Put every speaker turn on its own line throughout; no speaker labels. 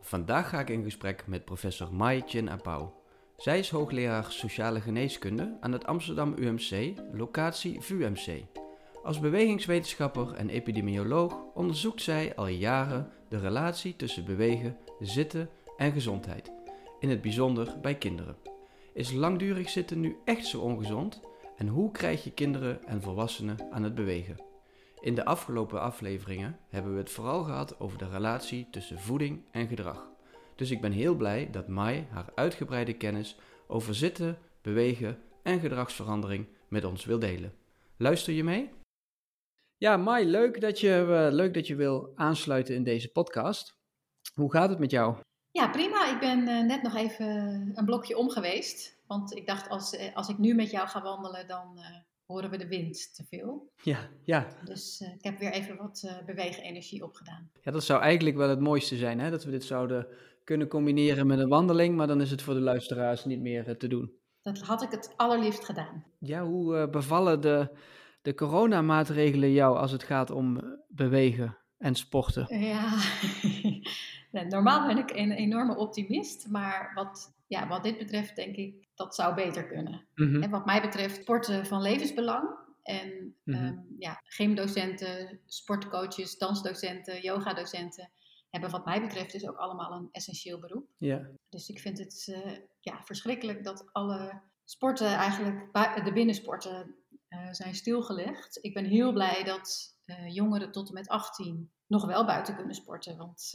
Vandaag ga ik in gesprek met professor Mai Chin Apau. Zij is hoogleraar sociale geneeskunde aan het Amsterdam UMC, locatie VUMC. Als bewegingswetenschapper en epidemioloog onderzoekt zij al jaren de relatie tussen bewegen, zitten en gezondheid, in het bijzonder bij kinderen. Is langdurig zitten nu echt zo ongezond? En hoe krijg je kinderen en volwassenen aan het bewegen? In de afgelopen afleveringen hebben we het vooral gehad over de relatie tussen voeding en gedrag. Dus ik ben heel blij dat Mai haar uitgebreide kennis over zitten, bewegen en gedragsverandering met ons wil delen. Luister je mee? Ja, Mai, leuk dat je, uh, leuk dat je wil aansluiten in deze podcast. Hoe gaat het met jou?
Ja, prima. Ik ben uh, net nog even een blokje om geweest. Want ik dacht, als, eh, als ik nu met jou ga wandelen, dan uh, horen we de wind te veel.
Ja, ja.
Dus uh, ik heb weer even wat uh, bewegenenergie opgedaan.
Ja, dat zou eigenlijk wel het mooiste zijn, hè? dat we dit zouden kunnen combineren met een wandeling, maar dan is het voor de luisteraars niet meer te doen.
Dat had ik het allerliefst gedaan.
Ja, hoe bevallen de, de coronamaatregelen jou als het gaat om bewegen en sporten?
Ja, normaal ben ik een enorme optimist, maar wat, ja, wat dit betreft denk ik dat zou beter kunnen. Mm-hmm. En wat mij betreft sporten van levensbelang. En mm-hmm. um, ja, gymdocenten, sportcoaches, dansdocenten, yogadocenten hebben wat mij betreft dus ook allemaal een essentieel beroep.
Yeah.
Dus ik vind het uh, ja, verschrikkelijk dat alle sporten eigenlijk, de binnensporten, uh, zijn stilgelegd. Ik ben heel blij dat uh, jongeren tot en met 18 nog wel buiten kunnen sporten. Want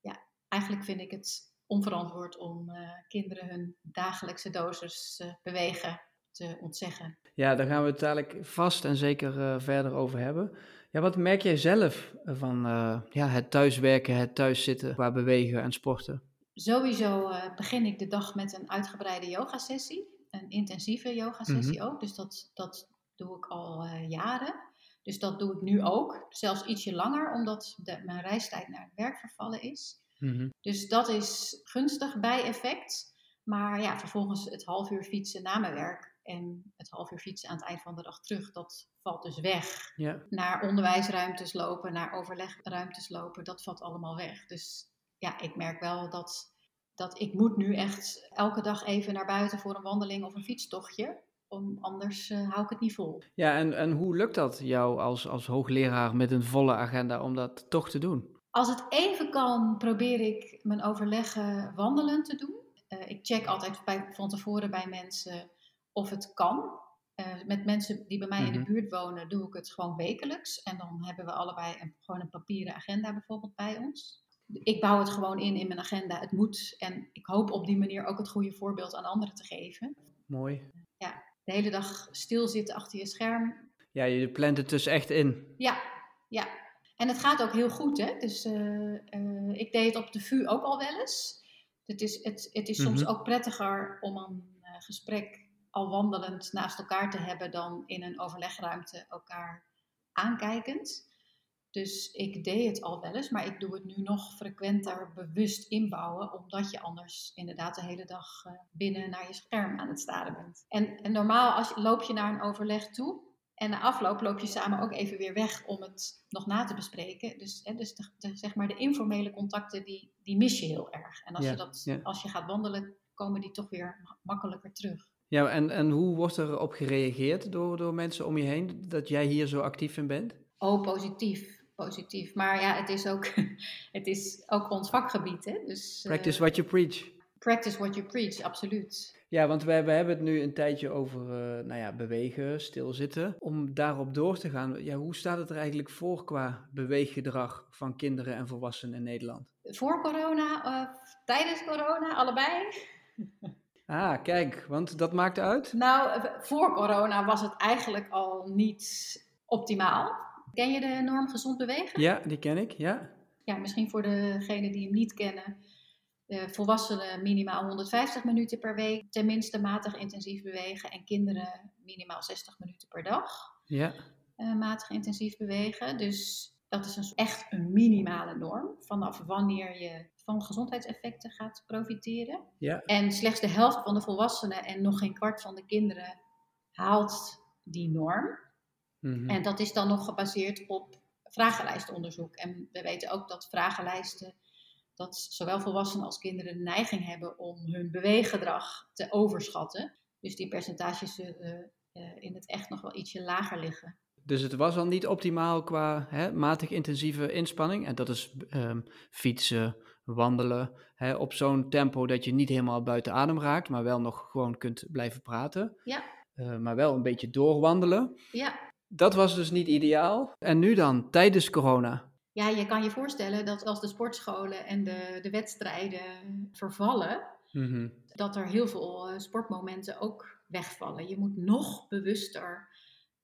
ja, eigenlijk vind ik het onverantwoord om uh, kinderen hun dagelijkse dosis uh, bewegen te ontzeggen.
Ja, daar gaan we het dadelijk vast en zeker uh, verder over hebben. Ja, wat merk jij zelf van ja, het thuiswerken, het thuiszitten qua bewegen en sporten?
Sowieso begin ik de dag met een uitgebreide yogasessie. Een intensieve yogasessie mm-hmm. ook. Dus dat, dat doe ik al jaren. Dus dat doe ik nu ook. Zelfs ietsje langer, omdat de, mijn reistijd naar het werk vervallen is.
Mm-hmm.
Dus dat is gunstig bijeffect. Maar ja, vervolgens het half uur fietsen na mijn werk en het half uur fietsen aan het eind van de dag terug, dat valt dus weg.
Ja.
Naar onderwijsruimtes lopen, naar overlegruimtes lopen, dat valt allemaal weg. Dus ja, ik merk wel dat, dat ik moet nu echt elke dag even naar buiten voor een wandeling of een fietstochtje. Om, anders uh, hou ik het niet vol.
Ja, en, en hoe lukt dat jou als, als hoogleraar met een volle agenda om dat toch te doen?
Als het even kan, probeer ik mijn overleggen wandelend te doen. Uh, ik check altijd bij, van tevoren bij mensen of het kan. Uh, met mensen die bij mij in de mhm. buurt wonen, doe ik het gewoon wekelijks. En dan hebben we allebei een, gewoon een papieren agenda bijvoorbeeld bij ons. Ik bouw het gewoon in in mijn agenda. Het moet. En ik hoop op die manier ook het goede voorbeeld aan anderen te geven.
Mooi.
Ja, de hele dag stilzitten achter je scherm.
Ja, je plant het dus echt in.
Ja, ja. En het gaat ook heel goed, hè? Dus uh, uh, ik deed het op de VU ook al wel eens. Het is, het, het is soms mm-hmm. ook prettiger om een uh, gesprek al wandelend naast elkaar te hebben dan in een overlegruimte elkaar aankijkend. Dus ik deed het al wel eens, maar ik doe het nu nog frequenter bewust inbouwen, omdat je anders inderdaad de hele dag binnen naar je scherm aan het staren bent. En, en normaal als loop je naar een overleg toe en na afloop loop je samen ook even weer weg om het nog na te bespreken. Dus, hè, dus de, de, zeg maar de informele contacten, die, die mis je heel erg. En als,
ja,
je dat,
ja.
als je gaat wandelen, komen die toch weer makkelijker terug.
Ja, en, en hoe wordt er op gereageerd door, door mensen om je heen dat jij hier zo actief in bent?
Oh, positief. Positief. Maar ja, het is ook, het is ook ons vakgebied. Hè? Dus,
practice uh, what you preach.
Practice what you preach, absoluut.
Ja, want we, we hebben het nu een tijdje over uh, nou ja, bewegen, stilzitten. Om daarop door te gaan, ja, hoe staat het er eigenlijk voor qua beweeggedrag van kinderen en volwassenen in Nederland?
Voor corona, uh, tijdens corona, allebei?
ah, kijk, want dat maakt uit?
Nou, voor corona was het eigenlijk al niet optimaal. Ken je de norm gezond bewegen?
Ja, die ken ik, ja.
Ja, misschien voor degenen die hem niet kennen volwassenen minimaal 150 minuten per week, tenminste matig intensief bewegen. En kinderen minimaal 60 minuten per dag
ja.
uh, matig intensief bewegen. Dus dat is een, echt een minimale norm vanaf wanneer je van gezondheidseffecten gaat profiteren.
Ja.
En slechts de helft van de volwassenen en nog geen kwart van de kinderen haalt die norm.
Mm-hmm.
En dat is dan nog gebaseerd op vragenlijstonderzoek. En we weten ook dat vragenlijsten dat zowel volwassenen als kinderen de neiging hebben om hun beweeggedrag te overschatten. Dus die percentages zullen uh, in het echt nog wel ietsje lager liggen.
Dus het was al niet optimaal qua hè, matig intensieve inspanning. En dat is ehm, fietsen, wandelen. Hè, op zo'n tempo dat je niet helemaal buiten adem raakt, maar wel nog gewoon kunt blijven praten.
Ja.
Uh, maar wel een beetje doorwandelen.
Ja.
Dat was dus niet ideaal. En nu dan, tijdens corona?
Ja, je kan je voorstellen dat als de sportscholen en de, de wedstrijden vervallen,
mm
dat er heel veel eh, sportmomenten ook wegvallen. Je moet nog bewuster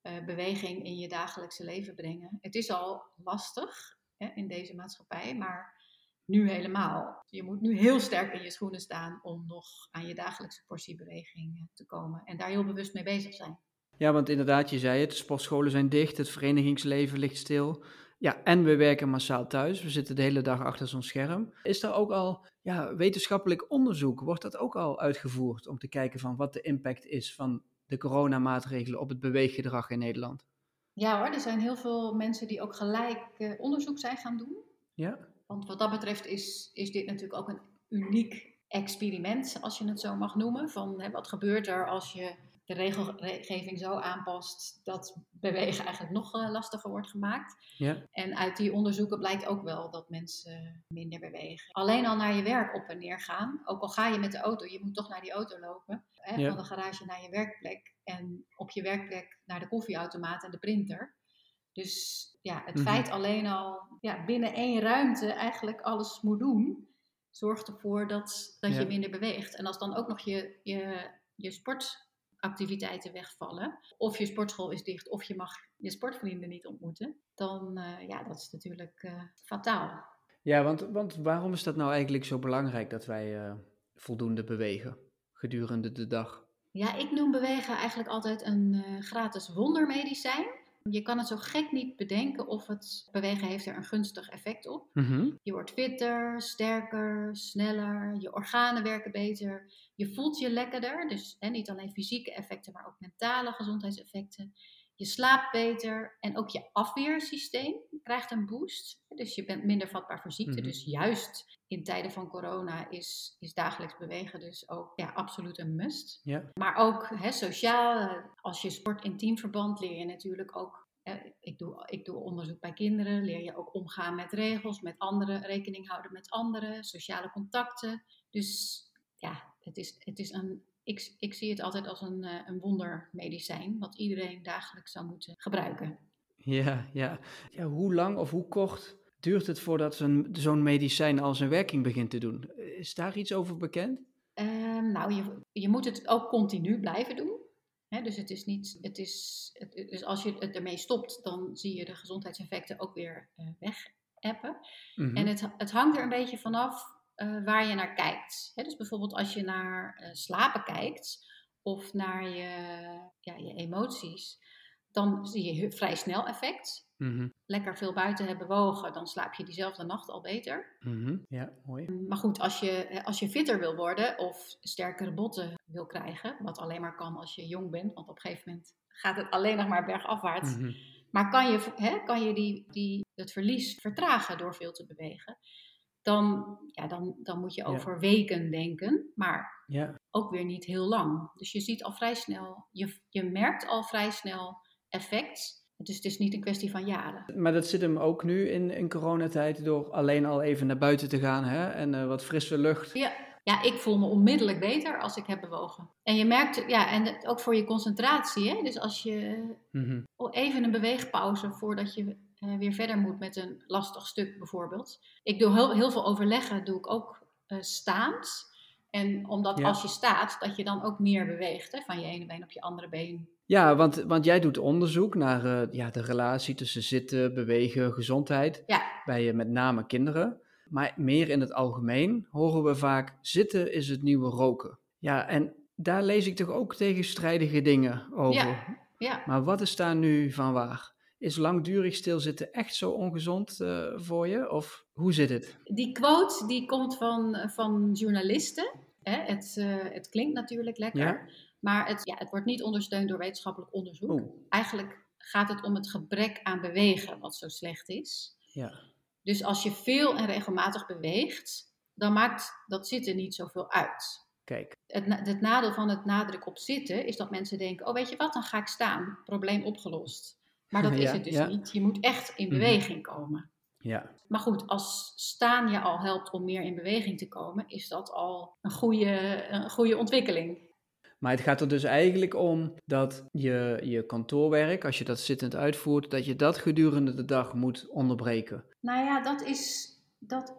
uh, beweging in je dagelijkse leven brengen. Het is al lastig hè, in deze maatschappij, maar nu helemaal. Je moet nu heel sterk in je schoenen staan om nog aan je dagelijkse portie beweging eh, te komen en daar heel bewust mee bezig zijn.
Ja, want inderdaad, je zei het, de sportscholen zijn dicht, het verenigingsleven ligt stil. Ja, en we werken massaal thuis. We zitten de hele dag achter zo'n scherm. Is er ook al ja, wetenschappelijk onderzoek? Wordt dat ook al uitgevoerd om te kijken van wat de impact is van de coronamaatregelen op het beweeggedrag in Nederland?
Ja hoor, er zijn heel veel mensen die ook gelijk uh, onderzoek zijn gaan doen.
Ja.
Want wat dat betreft is, is dit natuurlijk ook een uniek experiment, als je het zo mag noemen. Van hè, wat gebeurt er als je de regelgeving zo aanpast dat bewegen eigenlijk nog uh, lastiger wordt gemaakt.
Ja.
En uit die onderzoeken blijkt ook wel dat mensen minder bewegen. Alleen al naar je werk op en neer gaan, ook al ga je met de auto, je moet toch naar die auto lopen. Hè, ja. Van de garage naar je werkplek en op je werkplek naar de koffieautomaat en de printer. Dus ja, het mm -hmm. feit alleen al ja, binnen één ruimte eigenlijk alles moet doen, zorgt ervoor dat, dat ja. je minder beweegt. En als dan ook nog je, je, je sportactiviteiten wegvallen, of je sportschool is dicht, of je mag je sportvrienden niet ontmoeten, dan uh, ja, dat is natuurlijk uh, fataal.
Ja, want, want waarom is dat nou eigenlijk zo belangrijk dat wij uh, voldoende bewegen gedurende de dag?
Ja, ik noem bewegen eigenlijk altijd een gratis wondermedicijn. Je kan het zo gek niet bedenken of het bewegen heeft er een gunstig effect op.
Mm -hmm.
Je wordt fitter, sterker, sneller, je organen werken beter, je voelt je lekkerder. Dus hè, niet alleen fysieke effecten, maar ook mentale gezondheidseffecten. Je slaapt beter en ook je afweersysteem krijgt een boost. Dus je bent minder vatbaar voor ziekte. Mm -hmm. Dus juist in tijden van corona is, is dagelijks bewegen dus ook ja, absoluut een must.
Ja.
Maar ook hè, sociaal, als je sport in teamverband leer je natuurlijk ook. Hè, ik, doe, ik doe onderzoek bij kinderen, leer je ook omgaan met regels, met anderen, rekening houden met anderen, sociale contacten. Dus ja, het is, het is een, ik, ik zie het altijd als een, een wondermedicijn, wat iedereen dagelijks zou moeten gebruiken.
Ja, ja. ja, hoe lang of hoe kort duurt het voordat zo'n medicijn al zijn werking begint te doen? Is daar iets over bekend?
Uh, nou, je, je moet het ook continu blijven doen. Dus het is niet, het is, het, dus als je het ermee stopt, dan zie je de gezondheidseffecten ook weer uh, wegappen.
Mhm.
Mm -hmm. En het, het hangt er een beetje vanaf uh, waar je naar kijkt. Dus bijvoorbeeld als je naar uh, slapen kijkt of naar je, ja, je emoties, dan zie je vrij snel effect.
Mm -hmm.
Lekker veel buiten hebben bewogen, dan slaap je diezelfde nacht al beter.
Mm -hmm. Ja, mooi.
Maar goed, als je, als je fitter wil worden of sterkere botten wil krijgen, wat alleen maar kan als je jong bent, want op een gegeven moment gaat het alleen nog maar bergafwaarts.
Mm -hmm.
Maar kan je, hè, kan je die, die, het verlies vertragen door veel te bewegen, dan, ja, dan, dan moet je over ja. weken denken, maar
ja.
ook weer niet heel lang. Dus je ziet al vrij snel, je, je merkt al vrij snel effect. Dus het is niet een kwestie van jaren.
Maar dat zit hem ook nu in, in coronatijd door alleen al even naar buiten te gaan hè? en uh, wat frisse lucht.
Ja. ja, ik voel me onmiddellijk beter als ik heb bewogen. En je merkt, ja, en ook voor je concentratie. Hè? Dus als je
mm -hmm.
even een beweegpauze voordat je uh, weer verder moet met een lastig stuk bijvoorbeeld. Ik doe heel, heel veel overleggen, doe ik ook uh, staand. En omdat
Ja.
als je staat, dat je dan ook meer beweegt hè, van je ene been op je andere been.
Ja, want, want jij doet onderzoek naar eh, ja, de relatie tussen zitten, bewegen, gezondheid.
Ja.
Bij eh, met name kinderen. Maar meer in het algemeen horen we vaak: zitten is het nieuwe roken. Ja, en daar lees ik toch ook tegenstrijdige dingen over.
Ja. Ja,
Maar wat is daar nu van waar? Is langdurig stilzitten echt zo ongezond eh, voor je? Of hoe zit het?
die quote die komt van, van journalisten. Hè? Het, eh, het klinkt natuurlijk lekker,
Ja?
maar het, ja, het wordt niet ondersteund door wetenschappelijk onderzoek.
Oeh,
Eigenlijk gaat het om het gebrek aan bewegen wat zo slecht is.
ja.
Dus als je veel en regelmatig beweegt, dan maakt dat zitten niet zoveel uit.
Kijk.
Het, het nadeel van het nadruk op zitten is dat mensen denken: oh, weet je wat, dan ga ik staan. Probleem opgelost. Maar dat is het dus niet. Je moet echt in mhm. beweging komen.
Ja.
Maar goed, als staan je al helpt om meer in beweging te komen, is dat al een goede, een goede ontwikkeling.
Maar het gaat er dus eigenlijk om dat je je kantoorwerk, als je dat zittend uitvoert, dat je dat gedurende de dag moet onderbreken.
Nou ja, dat is, dat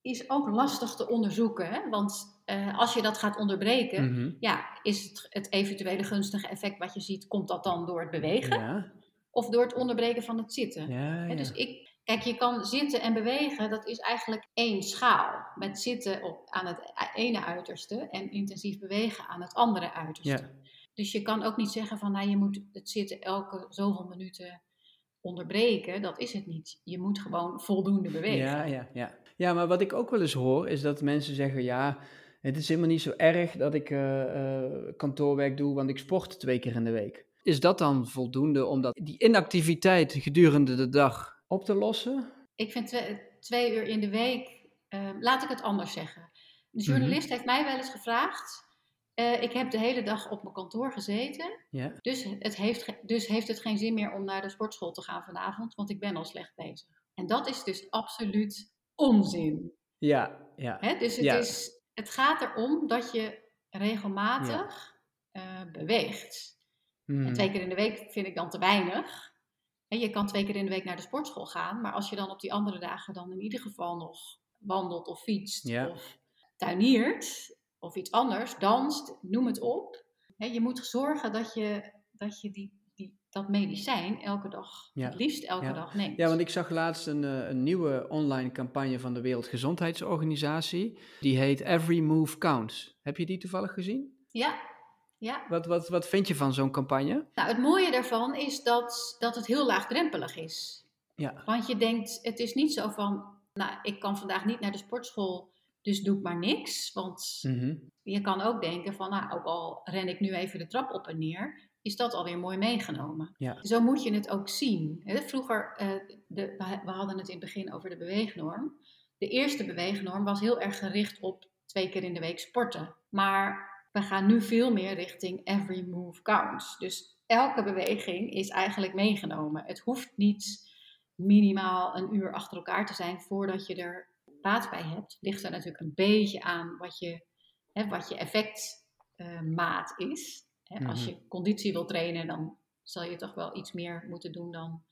is ook lastig te onderzoeken. Hè? Want uh, als je dat gaat onderbreken, mhm. ja, is het, het eventuele gunstige effect wat je ziet, komt dat dan door het bewegen? Ja. Of door het onderbreken van het zitten?
Ja, ja.
Dus ik, Kijk, je kan zitten en bewegen, dat is eigenlijk één schaal. Met zitten op, aan het ene uiterste en intensief bewegen aan het andere uiterste. Ja. Dus je kan ook niet zeggen van, nou, je moet het zitten elke zoveel minuten onderbreken. Dat is het niet. Je moet gewoon voldoende bewegen.
Ja, ja, ja. ja maar wat ik ook wel eens hoor, is dat mensen zeggen, ja, het is helemaal niet zo erg dat ik uh, kantoorwerk doe, want ik sport twee keer in de week. Is dat dan voldoende omdat die inactiviteit gedurende de dag op te lossen?
Ik vind twee, twee uur in de week, uh, laat ik het anders zeggen. De mhm. journalist heeft mij wel eens gevraagd. Uh, ik heb de hele dag op mijn kantoor gezeten.
Ja.
Dus, het heeft, dus heeft het geen zin meer om naar de sportschool te gaan vanavond, want ik ben al slecht bezig. En dat is dus absoluut onzin.
Ja, ja.
Hè? Dus het, is, het gaat erom dat je regelmatig uh, beweegt. En mhm. twee keer in de week vind ik dan te weinig je kan twee keer in de week naar de sportschool gaan, maar als je dan op die andere dagen dan in ieder geval nog wandelt of fietst of tuiniert of iets anders, danst, noem het op. je moet zorgen dat je, dat, je die, die, dat medicijn elke dag, het liefst elke dag neemt.
Ja, want ik zag laatst een, eh, een nieuwe online campagne van de Wereldgezondheidsorganisatie. Die heet Every Move Counts. Heb je die toevallig gezien?
Ja, ja.
Wat, wat, wat vind je van zo'n campagne?
Nou, het mooie daarvan is dat, dat het heel laagdrempelig is.
Ja.
Want je denkt, het is niet zo van, nou, ik kan vandaag niet naar de sportschool, dus doe ik maar niks. Want mhm. je kan ook denken van, nou, ook al ren ik nu even de trap op en neer, is dat alweer mooi meegenomen.
Ja.
Zo moet je het ook zien. Vroeger, uh, de, we hadden het in het begin over de beweegnorm. De eerste beweegnorm was heel erg gericht op twee keer in de week sporten. Maar we gaan nu veel meer richting every move counts. Dus elke beweging is eigenlijk meegenomen. Het hoeft niet minimaal een uur achter elkaar te zijn voordat je er baat bij hebt. Ligt er natuurlijk een beetje aan wat je, hè, wat je effectmaat uh, is. Hè, Als mhm. je conditie wil trainen, dan zal je toch wel iets meer moeten doen dan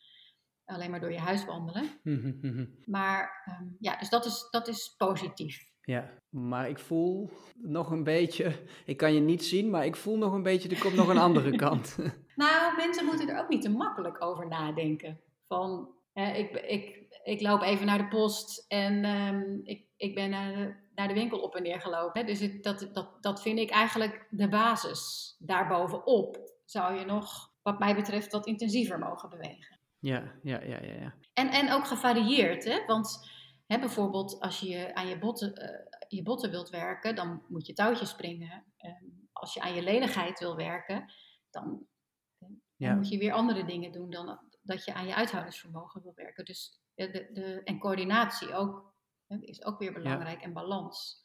alleen maar door je huis wandelen. Mhm, mhm. Maar um, ja, dus dat is, dat is positief.
Ja, maar ik voel nog een beetje, ik kan je niet zien, maar ik voel nog een beetje, er komt nog een andere kant.
Nou, mensen moeten er ook niet te makkelijk over nadenken. Van, hè, ik, ik, ik loop even naar de post en um, ik, ik ben naar de, naar de winkel op en neer gelopen. Hè. Dus het, dat, dat, dat vind ik eigenlijk de basis. Daarbovenop zou je nog, wat mij betreft, wat intensiever mogen bewegen.
Ja, ja, ja, ja. ja.
En, en ook gevarieerd, hè? want bijvoorbeeld als je aan je botten, uh, je botten wilt werken, dan moet je touwtjes springen. Ehm, als je aan je lenigheid wil werken, dan, dan moet je weer andere dingen doen dan dat je aan je uithoudingsvermogen wil werken. Dus de, de, en coördinatie ook, is ook weer belangrijk en balans.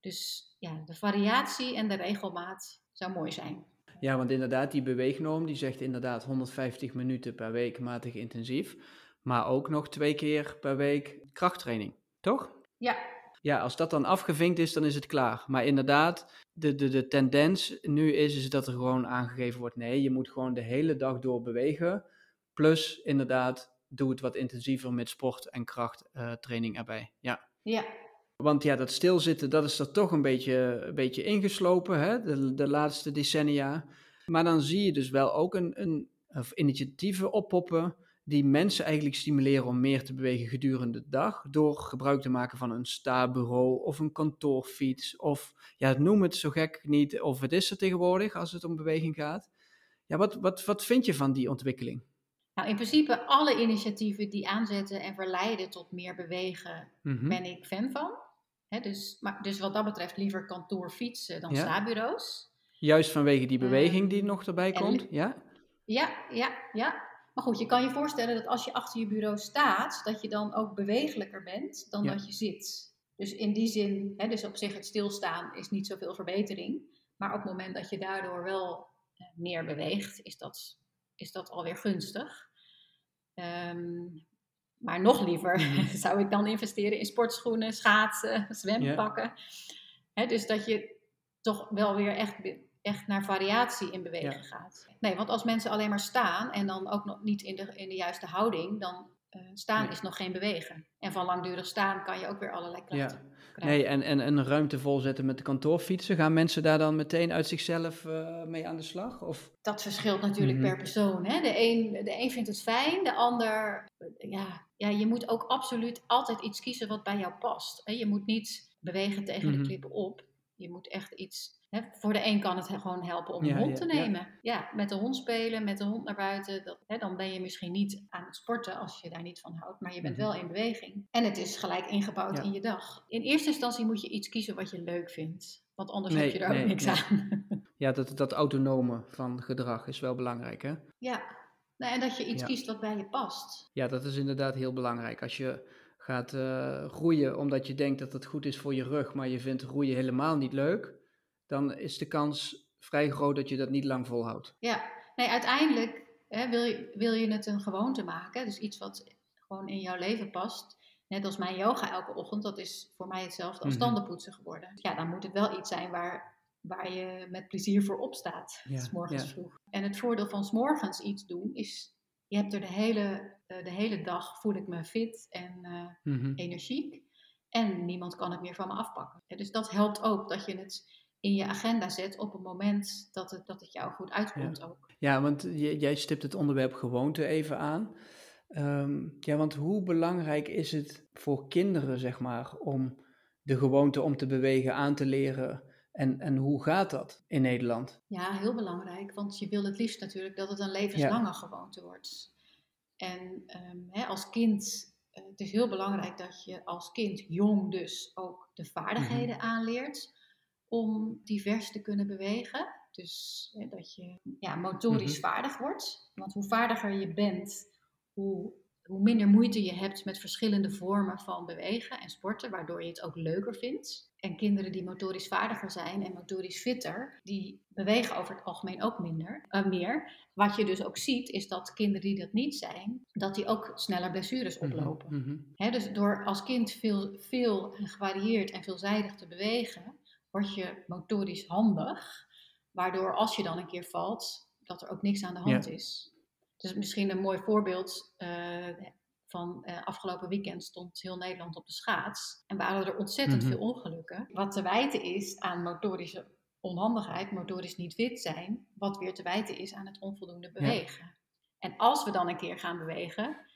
Dus ja, de variatie en de regelmaat zou mooi zijn.
Ja, want inderdaad, die beweegnorm die zegt inderdaad 150 minuten per week matig intensief maar ook nog twee keer per week krachttraining, toch?
Ja.
Ja, als dat dan afgevinkt is, dan is het klaar. Maar inderdaad, de, de, de tendens nu is, is dat er gewoon aangegeven wordt: nee, je moet gewoon de hele dag door bewegen. Plus, inderdaad, doe het wat intensiever met sport en krachttraining uh, erbij. Ja.
Ja.
Want ja, dat stilzitten, dat is er toch een beetje, een beetje ingeslopen, hè? De, de laatste decennia. Maar dan zie je dus wel ook een, een of initiatieven oppoppen die mensen eigenlijk stimuleren om meer te bewegen gedurende de dag door gebruik te maken van een sta-bureau of een kantoorfiets of ja, noem het zo gek niet of het is er tegenwoordig als het om beweging gaat. Ja, wat, wat, wat vind je van die ontwikkeling?
Nou, in principe alle initiatieven die aanzetten en verleiden tot meer bewegen, mhm. ben ik fan van. dus, maar, dus wat dat betreft liever kantoorfietsen dan ja. sta-bureaus.
Juist vanwege die beweging die ehm, nog erbij komt, ja?
Ja, ja, ja. Maar goed, je kan je voorstellen dat als je achter je bureau staat, dat je dan ook bewegelijker bent dan dat je zit. Dus in die zin, hè, dus op zich het stilstaan is niet zoveel verbetering. Maar op het moment dat je daardoor wel eh, meer beweegt, is dat, is dat alweer gunstig. Ehm, maar nog liever mhm. zou ik dan investeren in sportschoenen, schaatsen, zwempakken. Hè, dus dat je toch wel weer echt echt naar variatie in bewegen gaat. Nee, want als mensen alleen maar staan en dan ook nog niet in de, in de juiste houding, dan uh, staan is nog geen bewegen. En van langdurig staan kan je ook weer allerlei krachten ja.
krijgen. Nee, en, en, een ruimte volzetten met de kantoorfietsen. Gaan mensen daar dan meteen uit zichzelf uh, mee aan de slag? Of?
Dat verschilt natuurlijk mhm. per persoon. Hè? De, een, de een vindt het fijn, de ander... Ja, ja, je moet ook absoluut altijd iets kiezen wat bij jou past. Je moet niet bewegen tegen de mhm. klippen op. Je moet echt iets voor de een kan het gewoon helpen om een hond te nemen. Ja. met de hond spelen, met de hond naar buiten. Dat, dan ben je misschien niet aan het sporten als je daar niet van houdt, maar je bent mhm. wel in beweging. En het is gelijk ingebouwd in je dag. In eerste instantie moet je iets kiezen wat je leuk vindt, want anders heb je er ook niks aan.
Ja, dat, dat autonome van gedrag is wel belangrijk, hè?
Ja, nou, en dat je iets kiest wat bij je past.
Ja, dat is inderdaad heel belangrijk. Als je gaat uh, groeien omdat je denkt dat het goed is voor je rug, maar je vindt groeien helemaal niet leuk dan is de kans vrij groot dat je dat niet lang volhoudt.
Ja, nee, uiteindelijk hè, wil, je, wil je het een gewoonte maken, dus iets wat gewoon in jouw leven past. Net als mijn yoga elke ochtend, dat is voor mij hetzelfde als mm tandenpoetsen geworden. Ja, dan moet het wel iets zijn waar, waar je met plezier voor opstaat, ja, s morgens vroeg. En het voordeel van s morgens iets doen is, je hebt er de hele, de hele dag, voel ik me fit en uh, energiek. En niemand kan het meer van me afpakken. dus dat helpt ook dat je het in je agenda zet op het moment dat het, dat het jou goed uitkomt
ja.
ook.
Ja, want jij stipt het onderwerp gewoonte even aan. Ehm, ja, want hoe belangrijk is het voor kinderen, zeg maar, om de gewoonte om te bewegen aan te leren? En, en hoe gaat dat in Nederland?
Ja, heel belangrijk, want je wil het liefst natuurlijk dat het een levenslange gewoonte wordt. En ehm, hè, als kind, uh, het is heel belangrijk dat je als kind jong dus ook de vaardigheden mm aanleert om divers te kunnen bewegen. Dus hè, dat je ja, motorisch mhm. vaardig wordt. Want hoe vaardiger je bent, hoe, hoe minder moeite je hebt met verschillende vormen van bewegen en sporten, waardoor je het ook leuker vindt. En kinderen die motorisch vaardiger zijn en motorisch fitter, die bewegen over het algemeen ook minder, uh, meer. Wat je dus ook ziet, is dat kinderen die dat niet zijn, dat die ook sneller blessures mhm, oplopen. Mm dus door als kind veel, veel gevarieerd en veelzijdig te bewegen, word je motorisch handig. Waardoor als je dan een keer valt, dat er ook niks aan de hand is. Dus misschien een mooi voorbeeld uh, van uh, afgelopen weekend stond heel Nederland op de schaats. En waren er ontzettend mhm. veel ongelukken. Wat te wijten is aan motorische onhandigheid, motorisch niet fit zijn. Wat weer te wijten is aan het onvoldoende bewegen. En als we dan een keer gaan bewegen,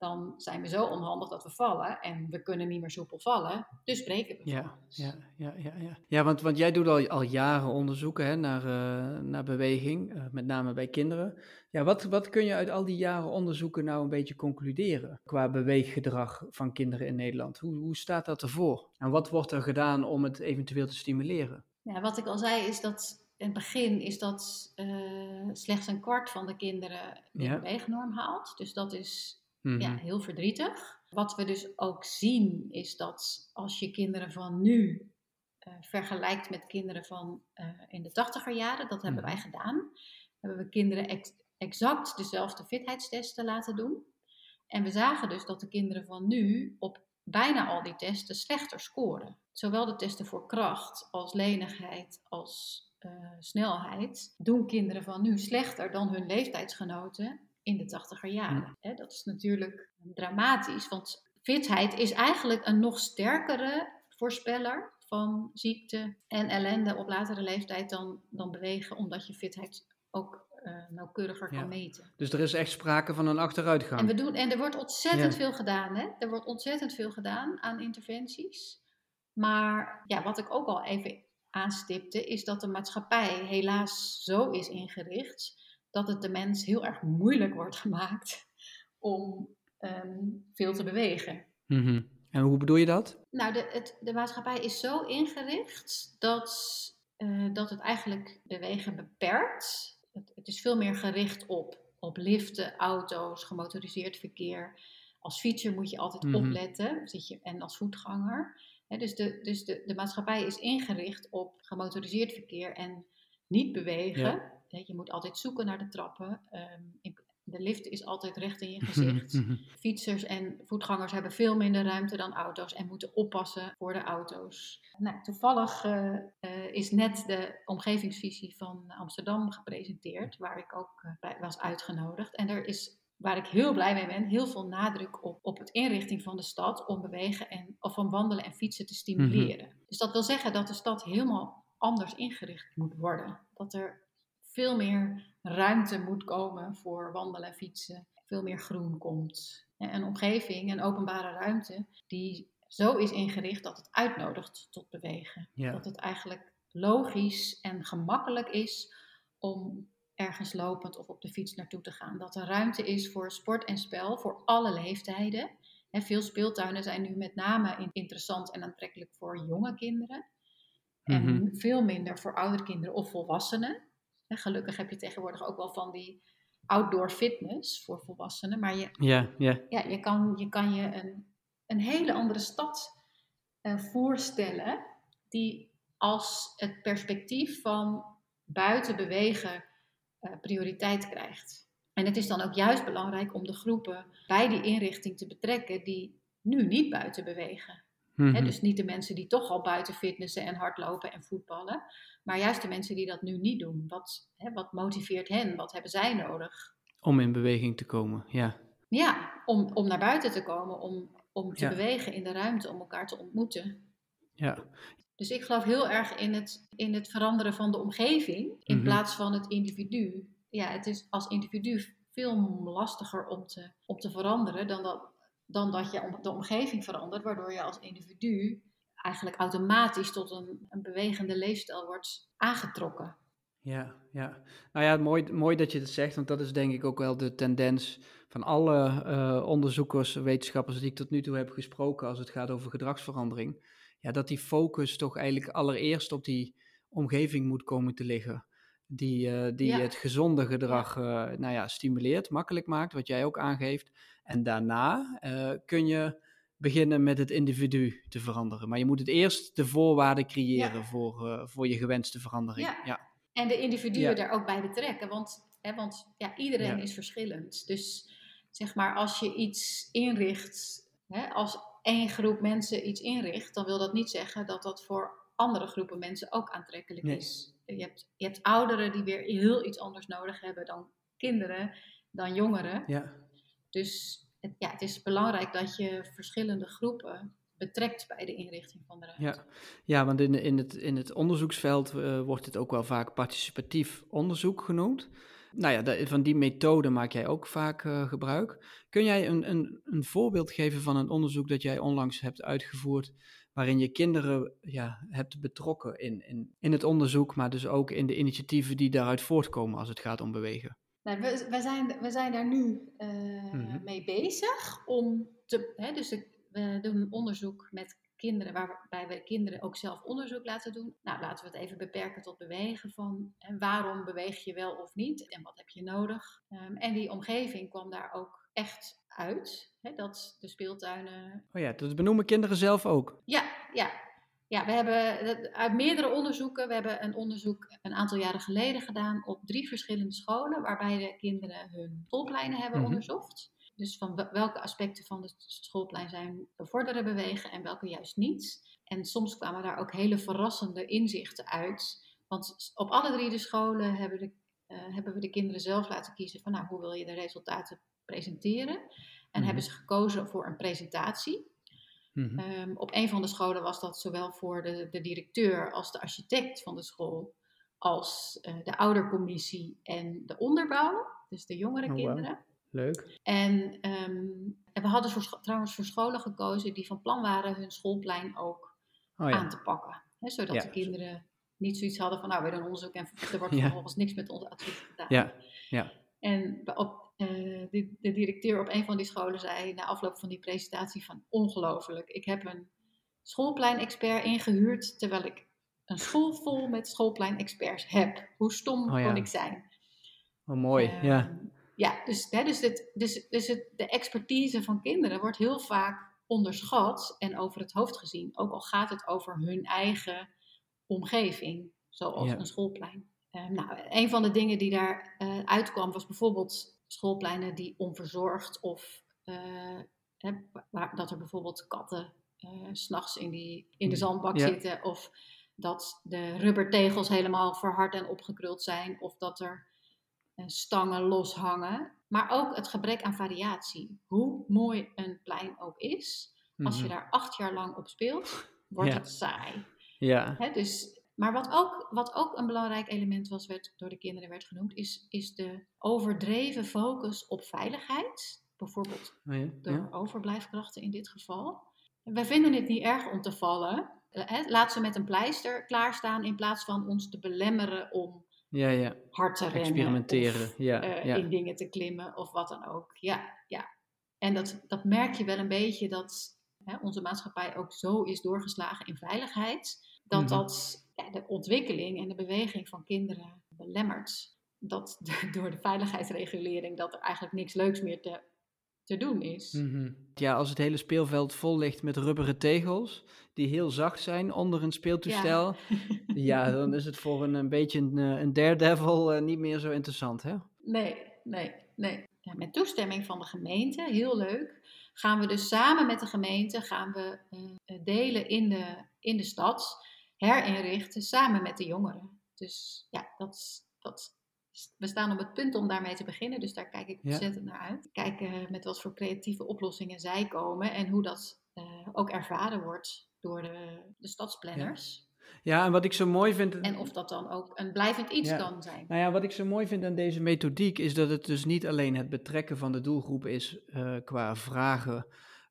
dan zijn we zo onhandig dat we vallen en we kunnen niet meer soepel vallen. Dus breken we
ja, ja, ja, ja, ja. ja, want, want jij doet al, al jaren onderzoeken hè, naar, uh, naar beweging, uh, met name bij kinderen. Ja, wat, wat kun je uit al die jaren onderzoeken nou een beetje concluderen qua beweeggedrag van kinderen in Nederland? Hoe, hoe staat dat ervoor? En wat wordt er gedaan om het eventueel te stimuleren?
Ja, wat ik al zei is dat in het begin is dat uh, slechts een kwart van de kinderen de ja. beweegnorm haalt. Dus dat is ja, mhm. heel verdrietig. Wat we dus ook zien is dat als je kinderen van nu uh, vergelijkt met kinderen van uh, in de tachtiger jaren, dat hebben wij mhm. gedaan, hebben we kinderen ex exact dezelfde fitheidstesten laten doen. En we zagen dus dat de kinderen van nu op bijna al die testen slechter scoren. Zowel de testen voor kracht als lenigheid als uh, snelheid doen kinderen van nu slechter dan hun leeftijdsgenoten in de tachtiger jaren. dat is natuurlijk dramatisch, want fitheid is eigenlijk een nog sterkere voorspeller van ziekte en ellende op latere leeftijd dan, dan bewegen, omdat je fitheid ook uh, nauwkeuriger kan meten.
Dus er is echt sprake van een achteruitgang.
En, we doen, en er wordt ontzettend veel gedaan. Hè? Er wordt ontzettend veel gedaan aan interventies. Maar ja, wat ik ook al even aanstipte, is dat de maatschappij helaas zo is ingericht dat het de mens heel erg moeilijk wordt gemaakt om ehm, veel te bewegen.
Mhm. En hoe bedoel je dat?
Nou, de, het, de maatschappij is zo ingericht dat, uh, dat het eigenlijk bewegen beperkt. Het, het, is veel meer gericht op op liften, auto's, gemotoriseerd verkeer. Als fietser moet je altijd
Mhm.
opletten zit je, en als voetganger. Dus de, dus de, de maatschappij is ingericht op gemotoriseerd verkeer en niet bewegen.
Ja.
Je moet altijd zoeken naar de trappen. Ehm, de lift is altijd recht in je gezicht. Fietsers en voetgangers hebben veel minder ruimte dan auto's en moeten oppassen voor de auto's. Nou, toevallig eh, eh, is net de omgevingsvisie van Amsterdam gepresenteerd, waar ik ook eh, bij was uitgenodigd. En er is, waar ik heel blij mee ben, heel veel nadruk op, op het inrichting van de stad om bewegen en, of om wandelen en fietsen te stimuleren. Dus dat wil zeggen dat de stad helemaal anders ingericht moet worden. Dat er veel meer ruimte moet komen voor wandelen en fietsen. Veel meer groen komt. En Een omgeving, een openbare ruimte, die zo is ingericht dat het uitnodigt tot bewegen.
Ja.
Dat het eigenlijk logisch en gemakkelijk is om ergens lopend of op de fiets naartoe te gaan. Dat er ruimte is voor sport en spel voor alle leeftijden. En veel speeltuinen zijn nu met name in- interessant en aantrekkelijk voor jonge kinderen. En
Mhm.
veel minder voor oudere kinderen of volwassenen. En gelukkig heb je tegenwoordig ook wel van die outdoor fitness voor volwassenen. Maar je,
Ja, ja.
ja, je, kan, je kan je een, een hele andere stad eh, voorstellen. Die als het perspectief van buiten bewegen eh, prioriteit krijgt. En het is dan ook juist belangrijk om de groepen bij die inrichting te betrekken die nu niet buiten bewegen.
Mhm.
dus niet de mensen die toch al buiten fitnessen en hardlopen en voetballen, maar juist de mensen die dat nu niet doen. Wat, wat motiveert hen? Wat hebben zij nodig?
Om in beweging te komen, ja.
Ja, om, om naar buiten te komen, om, om te
Ja.
bewegen in de ruimte, om elkaar te ontmoeten.
Ja,
Dus ik geloof heel erg in het, in het veranderen van de omgeving in
Mhm.
plaats van het individu. Ja, het is als individu veel lastiger om te, om te veranderen dan dat, dan dat je de omgeving verandert, waardoor je als individu eigenlijk automatisch tot een, een bewegende leefstijl wordt aangetrokken.
ja, ja. Nou ja, mooi, mooi dat je het zegt, want dat is denk ik ook wel de tendens van alle eh, onderzoekers, wetenschappers die ik tot nu toe heb gesproken als het gaat over gedragsverandering. Ja, dat die focus toch eigenlijk allereerst op die omgeving moet komen te liggen. Die, eh, die
Ja.
het gezonde gedrag eh, nou ja, stimuleert, makkelijk maakt, wat jij ook aangeeft. En daarna eh, kun je beginnen met het individu te veranderen. Maar je moet het eerst de voorwaarden creëren
Ja.
voor, eh, voor je gewenste verandering.
Ja.
ja.
En de individuen
Ja.
daar ook bij betrekken, want, hè, want ja, iedereen is verschillend. Dus zeg maar, als je iets inricht, hè, als één groep mensen iets inricht, dan wil dat niet zeggen dat dat voor andere groepen mensen ook aantrekkelijk
Nee.
is. Je hebt, je hebt ouderen die weer heel iets anders nodig hebben dan kinderen, dan jongeren.
Ja,
Dus het, ja, het is belangrijk dat je verschillende groepen betrekt bij de inrichting van de ruimte.
ja. ja want in, in, het, in het onderzoeksveld eh, wordt het ook wel vaak participatief onderzoek genoemd. Nou ja, van die methode maak jij ook vaak eh, gebruik. Kun jij een, een, een voorbeeld geven van een onderzoek dat jij onlangs hebt uitgevoerd, waarin je kinderen ja, hebt betrokken in, in het onderzoek, maar dus ook in de initiatieven die daaruit voortkomen als het gaat om bewegen?
Nou, we, we, zijn, we zijn daar nu eh,
Mhm.
mee bezig om te. Hè, dus we doen onderzoek met kinderen, waarbij we kinderen ook zelf onderzoek laten doen. Nou, laten we het even beperken tot bewegen van waarom beweeg je wel of niet en wat heb je nodig. Ehm, en die omgeving kwam daar ook echt uit. Hè, dat de speeltuinen
Oh ja, dat benoemen kinderen zelf ook.
ja, ja. Ja, we hebben uit meerdere onderzoeken, we hebben een onderzoek een aantal jaren geleden gedaan op drie verschillende scholen, waarbij de kinderen hun schoolpleinen hebben
Mhm.
onderzocht. Dus van wel- welke aspecten van het schoolplein zijn bevorderen bewegen en welke juist niet. En soms kwamen daar ook hele verrassende inzichten uit. Want op alle drie de scholen hebben, de, eh, hebben we de kinderen zelf laten kiezen van nou, hoe wil je de resultaten presenteren. En
Mhm.
hebben ze gekozen voor een presentatie.
Mhm.
Ehm, op een van de scholen was dat zowel voor de, de directeur als de architect van de school, als eh, de oudercommissie en de onderbouw, dus de jongere
Oh,
kinderen.
Leuk.
En, ehm, en we hadden voor, trouwens voor scholen gekozen die van plan waren hun schoolplein ook
Oh
aan te pakken. Hè, zodat
Ja.
de kinderen niet zoiets hadden van, nou, we doen onderzoek en er wordt
Ja.
vervolgens niks met ons advies gedaan.
Ja, ja.
En op, eh, de, de directeur op een van die scholen zei na afloop van die presentatie van ongelooflijk. Ik heb een schoolpleinexpert ingehuurd terwijl ik een school vol met schoolpleinexperts heb. Hoe stom
Oh ja.
kon ik zijn?
Oh, mooi.
Ehm,
ja.
ja, dus, hè, dus, het, dus, dus het, de expertise van kinderen wordt heel vaak onderschat en over het hoofd gezien. Ook al gaat het over hun eigen omgeving, zoals een schoolplein. Uh, nou, een van de dingen die daar uh, uitkwam was bijvoorbeeld schoolpleinen die onverzorgd of uh, hè, waar, dat er bijvoorbeeld katten uh, s'nachts in, die, in de mm, zandbak zitten of dat de rubbertegels helemaal verhard en opgekruld zijn of dat er stangen loshangen. Maar ook het gebrek aan variatie. Hoe mooi een plein ook is, als je mhm. daar acht jaar lang op speelt, wordt het saai.
Ja.
Hè, dus, maar wat ook, wat ook een belangrijk element was, werd door de kinderen werd genoemd, is, is de overdreven focus op veiligheid. Bijvoorbeeld oh ja, door overblijfkrachten in dit geval. Wij vinden het niet erg om te vallen. Hè, laat ze met een pleister klaarstaan in plaats van ons te belemmeren om
ja, ja.
hard te rennen.
Experimenteren,
of,
ja,
uh,
ja.
in dingen te klimmen of wat dan ook. Ja, ja. En dat, dat merk je wel een beetje dat hè, onze maatschappij ook zo is doorgeslagen in veiligheid. Dat mm-hmm. dat ja, de ontwikkeling en de beweging van kinderen belemmert. Dat de, door de veiligheidsregulering dat er eigenlijk niks leuks meer te te doen is.
Mm-hmm. Ja, als het hele speelveld vol ligt met rubberen tegels, die heel zacht zijn onder een speeltoestel, ja, ja dan is het voor een, een beetje een, eh, een daredevil uh, niet meer zo interessant, hè?
Nee, nee, nee. Ja, met toestemming van de gemeente, heel leuk, gaan we dus samen met de gemeente gaan we uh, delen in de, in de stad, herinrichten samen met de jongeren. Dus ja, dat, dat we staan op het punt om daarmee te beginnen, dus daar kijk ik ontzettend naar uit. Kijken met wat voor creatieve oplossingen zij komen en hoe dat uh, ook ervaren wordt door de, de stadsplanners.
Ja. en wat ik zo mooi vind.
En of dat dan ook een blijvend iets kan zijn.
Nou ja, wat ik zo mooi vind aan deze methodiek is dat het dus niet alleen het betrekken van de doelgroep is uh, qua vragen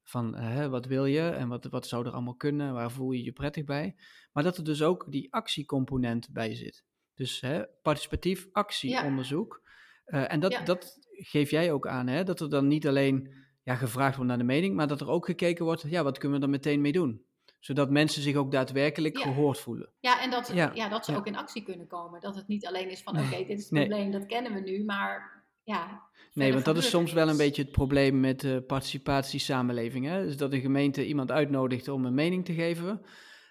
van uh, wat wil je en wat, wat zou er allemaal kunnen, waar voel je je prettig bij, maar dat er dus ook die actiecomponent bij zit. Dus hè, participatief actieonderzoek. Uh, en dat, dat geef jij ook aan, hè? dat er dan niet alleen ja, gevraagd wordt naar de mening, maar dat er ook gekeken wordt, ja, wat kunnen we er meteen mee doen? Zodat mensen zich ook daadwerkelijk gehoord voelen.
Ja, en dat, ja. dat ze ook in actie kunnen komen. Dat het niet alleen is van, oké, dit is het probleem, dat kennen we nu, maar ja...
Nee, want dat is soms wel een beetje het probleem met de participatiesamenleving. Hè? Dus dat een gemeente iemand uitnodigt om een mening te geven.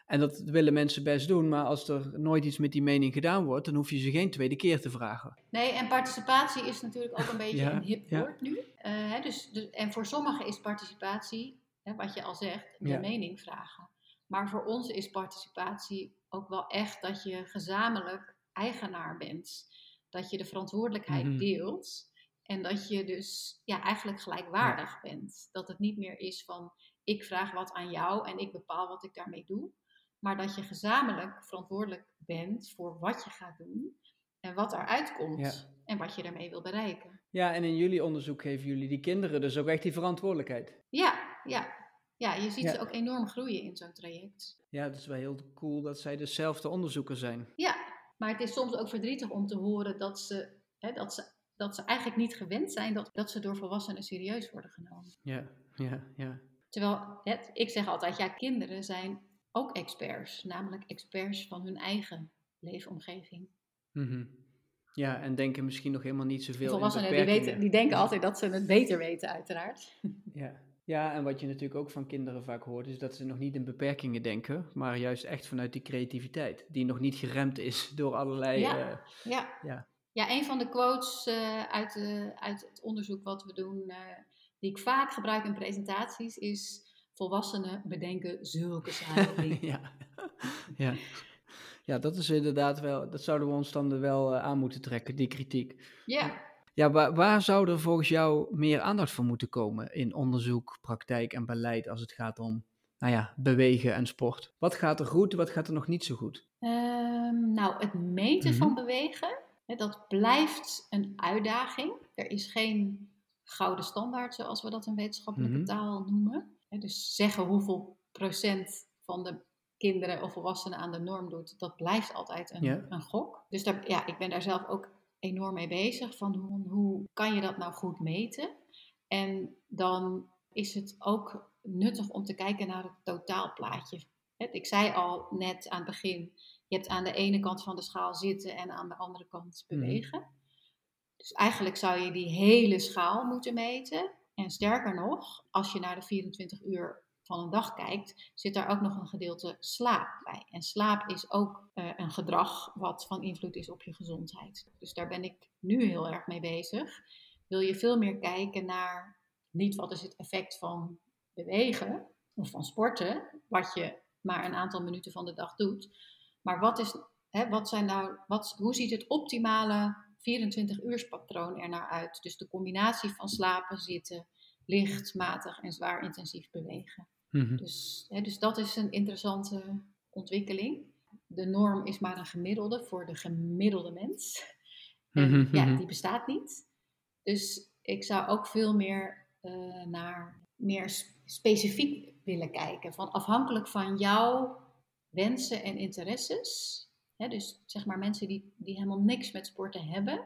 En dat willen mensen best doen, maar als er nooit iets met die mening gedaan wordt, dan hoef je ze geen tweede keer te vragen.
Nee, en participatie is natuurlijk ook een beetje een hip woord nu. Uh, hè, dus, dus, en voor sommigen is participatie, hè, wat je al zegt, de mening vragen. Maar voor ons is participatie ook wel echt dat je gezamenlijk eigenaar bent. Dat je de verantwoordelijkheid mhm. deelt. En dat je dus ja, eigenlijk gelijkwaardig bent. Dat het niet meer is van ik vraag wat aan jou en ik bepaal wat ik daarmee doe maar dat je gezamenlijk verantwoordelijk bent voor wat je gaat doen en wat eruit komt en wat je daarmee wil bereiken.
Ja, en in jullie onderzoek geven jullie die kinderen dus ook echt die verantwoordelijkheid.
Ja, ja. Ja, je ziet ze ook enorm groeien in zo'n traject.
Ja, het is wel heel cool dat zij dezelfde onderzoeker zijn.
Ja, maar het is soms ook verdrietig om te horen dat ze, hè, dat ze, dat ze eigenlijk niet gewend zijn dat, dat ze door volwassenen serieus worden genomen.
Ja, ja, ja.
Terwijl, het, ik zeg altijd, ja, kinderen zijn ook experts, namelijk experts van hun eigen leefomgeving.
Mm Ja, en denken misschien nog helemaal niet zoveel
Volwassenen die, weten, die denken altijd dat ze het beter weten, uiteraard.
Ja. ja, en wat je natuurlijk ook van kinderen vaak hoort, is dat ze nog niet in beperkingen denken, maar juist echt vanuit die creativiteit, die nog niet geremd is door allerlei...
Ja, uh, ja. ja. Ja. een van de quotes uh, uit, uit het onderzoek wat we doen, die ik vaak gebruik in presentaties, is volwassenen bedenken zulke saaie dingen.
ja. ja. ja, dat is inderdaad wel, dat zouden we ons dan wel uh, aan moeten trekken, die kritiek.
Ja.
Ja, waar, waar zou er volgens jou meer aandacht voor moeten komen in onderzoek, praktijk en beleid als het gaat om nou ja, bewegen en sport? Wat gaat er goed, wat gaat er nog niet zo goed?
Um, nou, het meten van mhm. bewegen, hè, dat blijft een uitdaging. Er is geen gouden standaard, zoals we dat in wetenschappelijke mhm. taal noemen. Dus zeggen hoeveel procent van de kinderen of volwassenen aan de norm doet, dat blijft altijd een, een gok. Dus daar, ja, ik ben daar zelf ook enorm mee bezig. Van hoe, hoe kan je dat nou goed meten? En dan is het ook nuttig om te kijken naar het totaalplaatje. Ik zei al net aan het begin, je hebt aan de ene kant van de schaal zitten en aan de andere kant mhm. bewegen. Dus eigenlijk zou je die hele schaal moeten meten. En sterker nog, als je naar de 24 uur van een dag kijkt, zit daar ook nog een gedeelte slaap bij. En slaap is ook uh, een gedrag wat van invloed is op je gezondheid. Dus daar ben ik nu heel erg mee bezig. Wil je veel meer kijken naar niet wat is het effect van bewegen of van sporten, wat je maar een aantal minuten van de dag doet, maar wat is, hè, wat zijn nou, wat, hoe ziet het optimale 24-uurspatroon er naar uit? Dus de combinatie van slapen, zitten, licht, matig en zwaar intensief bewegen. Mhm. dus, hè, dus dat is een interessante ontwikkeling. De norm is maar een gemiddelde voor de gemiddelde mens. En mhm, ja, mhm. die bestaat niet. Dus ik zou ook veel meer uh, naar meer specifiek willen kijken. Van afhankelijk van jouw wensen en interesses. Hè, dus zeg maar mensen die, die helemaal niks met sporten hebben.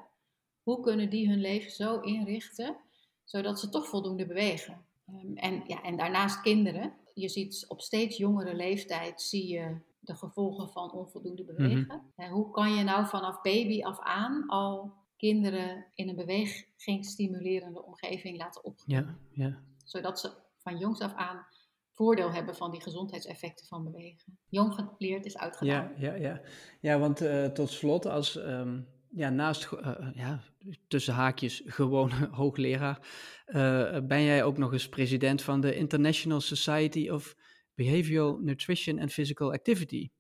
Hoe kunnen die hun leven zo inrichten zodat ze toch voldoende bewegen? Um, en, ja, en daarnaast kinderen. Je ziet op steeds jongere leeftijd zie je de gevolgen van onvoldoende mhm. bewegen. en hoe kan je nou vanaf baby af aan al kinderen in een bewegingsstimulerende omgeving laten opgroeien? Ja, ja. Zodat ze van jongs af aan voordeel hebben van die gezondheidseffecten van bewegen. Jong geleerd is uitgedaan.
Ja, ja, ja. ja want uh, tot slot, als um, ja, naast uh, ja, tussen haakjes gewoon hoogleraar, uh, ben jij ook nog eens president van de International Society of Behavioral Nutrition and Physical Activity.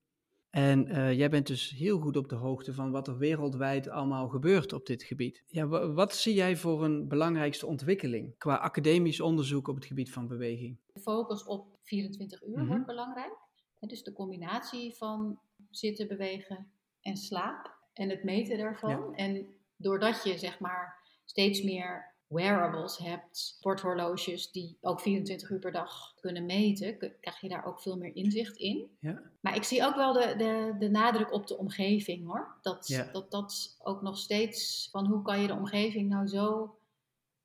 En uh, jij bent dus heel goed op de hoogte van wat er wereldwijd allemaal gebeurt op dit gebied. Ja, wat zie jij voor een belangrijkste ontwikkeling qua academisch onderzoek op het gebied van beweging?
De focus op 24 uur mhm. wordt belangrijk. Dus de combinatie van zitten, bewegen en slaap en het meten daarvan. En doordat je zeg maar steeds meer wearables hebt, sporthorloges die ook 24 uur per dag kunnen meten, krijg je daar ook veel meer inzicht in. Ja. Maar ik zie ook wel de, de, de nadruk op de omgeving hoor. Dat, dat dat ook nog steeds van hoe kan je de omgeving nou zo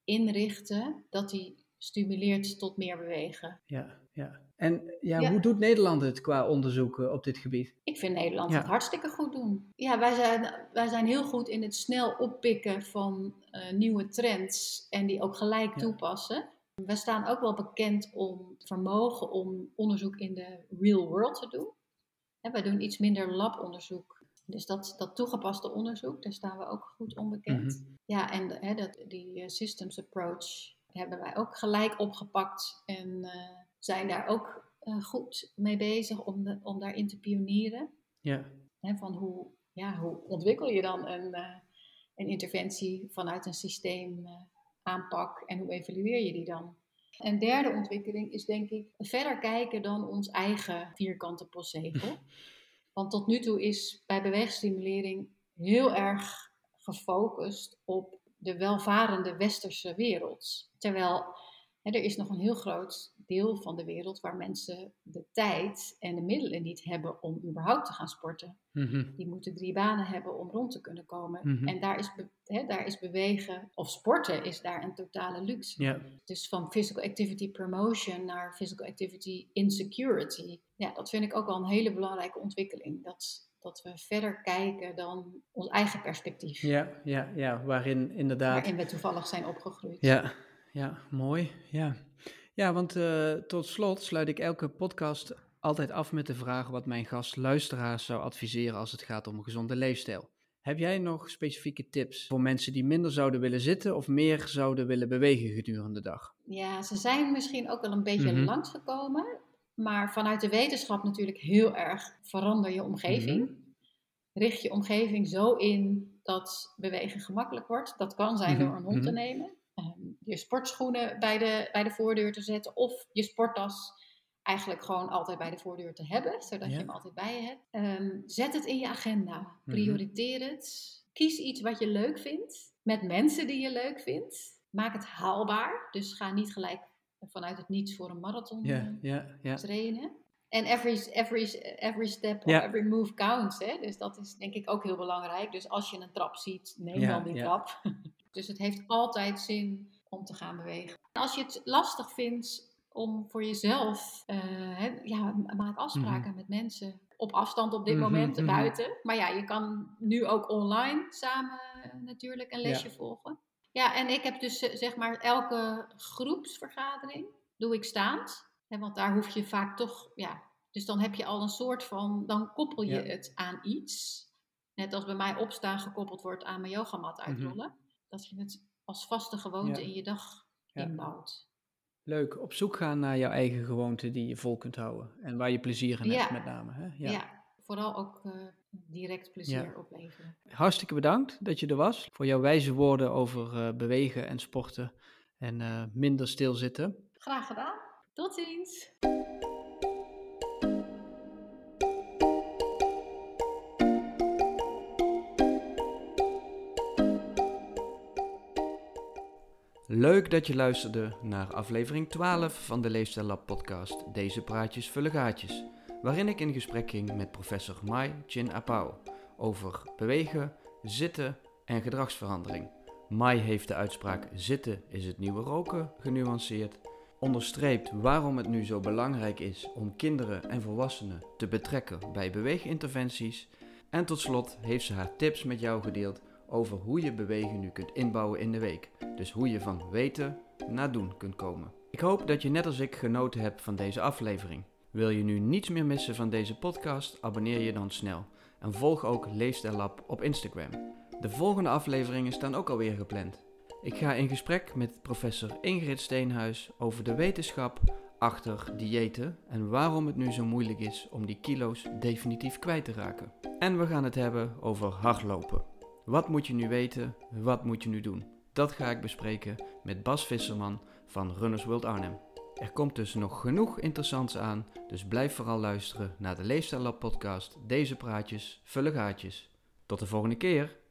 inrichten dat die stimuleert tot meer bewegen.
Ja, ja. En ja, hoe doet Nederland het qua onderzoek op dit gebied?
Ik vind Nederland het hartstikke goed doen. Ja, wij zijn, wij zijn heel goed in het snel oppikken van uh, nieuwe trends en die ook gelijk toepassen. We staan ook wel bekend om het vermogen om onderzoek in de real world te doen. En wij doen iets minder labonderzoek. Dus dat, dat toegepaste onderzoek, daar staan we ook goed onbekend. Mm Ja, en hè, dat, die uh, systems approach hebben wij ook gelijk opgepakt en uh, zijn daar ook uh, goed mee bezig om, de, om daarin te pionieren. Ja. van hoe, ja, hoe ontwikkel je dan een, uh, een interventie vanuit een systeem uh, aanpak en hoe evalueer je die dan? Een derde ontwikkeling is denk ik verder kijken dan ons eigen vierkante postzegel. Want tot nu toe is bij beweegstimulering heel erg gefocust op de welvarende westerse wereld. Terwijl hè, er is nog een heel groot deel van de wereld waar mensen de tijd en de middelen niet hebben om überhaupt te gaan sporten. Mhm. Die moeten drie banen hebben om rond te kunnen komen. Mhm. En daar is, daar is bewegen of sporten is daar een totale luxe. Dus van physical activity promotion naar physical activity insecurity. Ja, dat vind ik ook wel een hele belangrijke ontwikkeling. Dat, dat we verder kijken dan ons eigen perspectief.
Ja, ja, ja waarin inderdaad.
Waarin we toevallig zijn opgegroeid.
Ja, ja mooi. Ja. Ja, want uh, tot slot sluit ik elke podcast altijd af met de vraag wat mijn gast luisteraars zou adviseren als het gaat om een gezonde leefstijl. Heb jij nog specifieke tips voor mensen die minder zouden willen zitten of meer zouden willen bewegen gedurende de dag?
Ja, ze zijn misschien ook wel een beetje mm langsgekomen, maar vanuit de wetenschap natuurlijk heel erg verander je omgeving. Mhm. Richt je omgeving zo in dat bewegen gemakkelijk wordt. Dat kan zijn mhm. door een hond te mhm. nemen je sportschoenen bij de, bij de voordeur te zetten of je sporttas eigenlijk gewoon altijd bij de voordeur te hebben, zodat je hem altijd bij je hebt. Ehm, zet het in je agenda, mhm. prioriteer het. Kies iets wat je leuk vindt, met mensen die je leuk vindt. Maak het haalbaar, dus ga niet gelijk vanuit het niets voor een marathon yeah, trainen. En every, every, every step or every move counts. Hè? Dus dat is denk ik ook heel belangrijk. Dus als je een trap ziet, neem dan die trap. dus het heeft altijd zin om te gaan bewegen. Als je het lastig vindt om voor jezelf, uh, hè, ja, maak afspraken
Mhm.
met mensen. Op afstand op dit
Mhm,
moment,
mhm.
buiten. Maar ja, je kan nu ook online samen eh, natuurlijk een lesje volgen. Ja, en ik heb dus eh, zeg maar elke groepsvergadering doe ik staand. Hè, want daar hoef je vaak toch, ja. Dus dan heb je al een soort van, dan koppel je
Ja.
het aan iets. Net als bij mij opstaan gekoppeld wordt aan mijn yogamat uitrollen. Dat je het als vaste gewoonte
Ja.
in je dag
Ja.
inbouwt.
Leuk, op zoek gaan naar jouw eigen gewoonte die je vol kunt houden. En waar je plezier in hebt met name. Hè?
Ja. vooral ook eh, direct plezier opleveren.
Hartstikke bedankt dat je er was. Voor jouw wijze woorden over eh, bewegen en sporten. En eh, minder stilzitten.
Graag gedaan. Tot ziens.
Leuk dat je luisterde naar aflevering 12 van de Leefstijl Lab podcast Deze praatjes vullen gaatjes. Waarin ik in gesprek ging met professor Mai Chin Apau over bewegen, zitten en gedragsverandering. Mai heeft de uitspraak zitten is het nieuwe roken genuanceerd. Onderstreept waarom het nu zo belangrijk is om kinderen en volwassenen te betrekken bij beweeginterventies. En tot slot heeft ze haar tips met jou gedeeld over hoe je bewegen nu kunt inbouwen in de week. Dus hoe je van weten naar doen kunt komen. Ik hoop dat je net als ik genoten hebt van deze aflevering. Wil je nu niets meer missen van deze podcast? Abonneer je dan snel. En volg ook Leefstijl Lab op Instagram. De volgende afleveringen staan ook alweer gepland. Ik ga in gesprek met professor Ingrid Steenhuis over de wetenschap achter diëten en waarom het nu zo moeilijk is om die kilo's definitief kwijt te raken. En we gaan het hebben over hardlopen. Wat moet je nu weten? Wat moet je nu doen? Dat ga ik bespreken met Bas Visserman van Runners World Arnhem. Er komt dus nog genoeg interessants aan, dus blijf vooral luisteren naar de Leefstijl Lab podcast. Deze praatjes vullen gaatjes. Tot de volgende keer!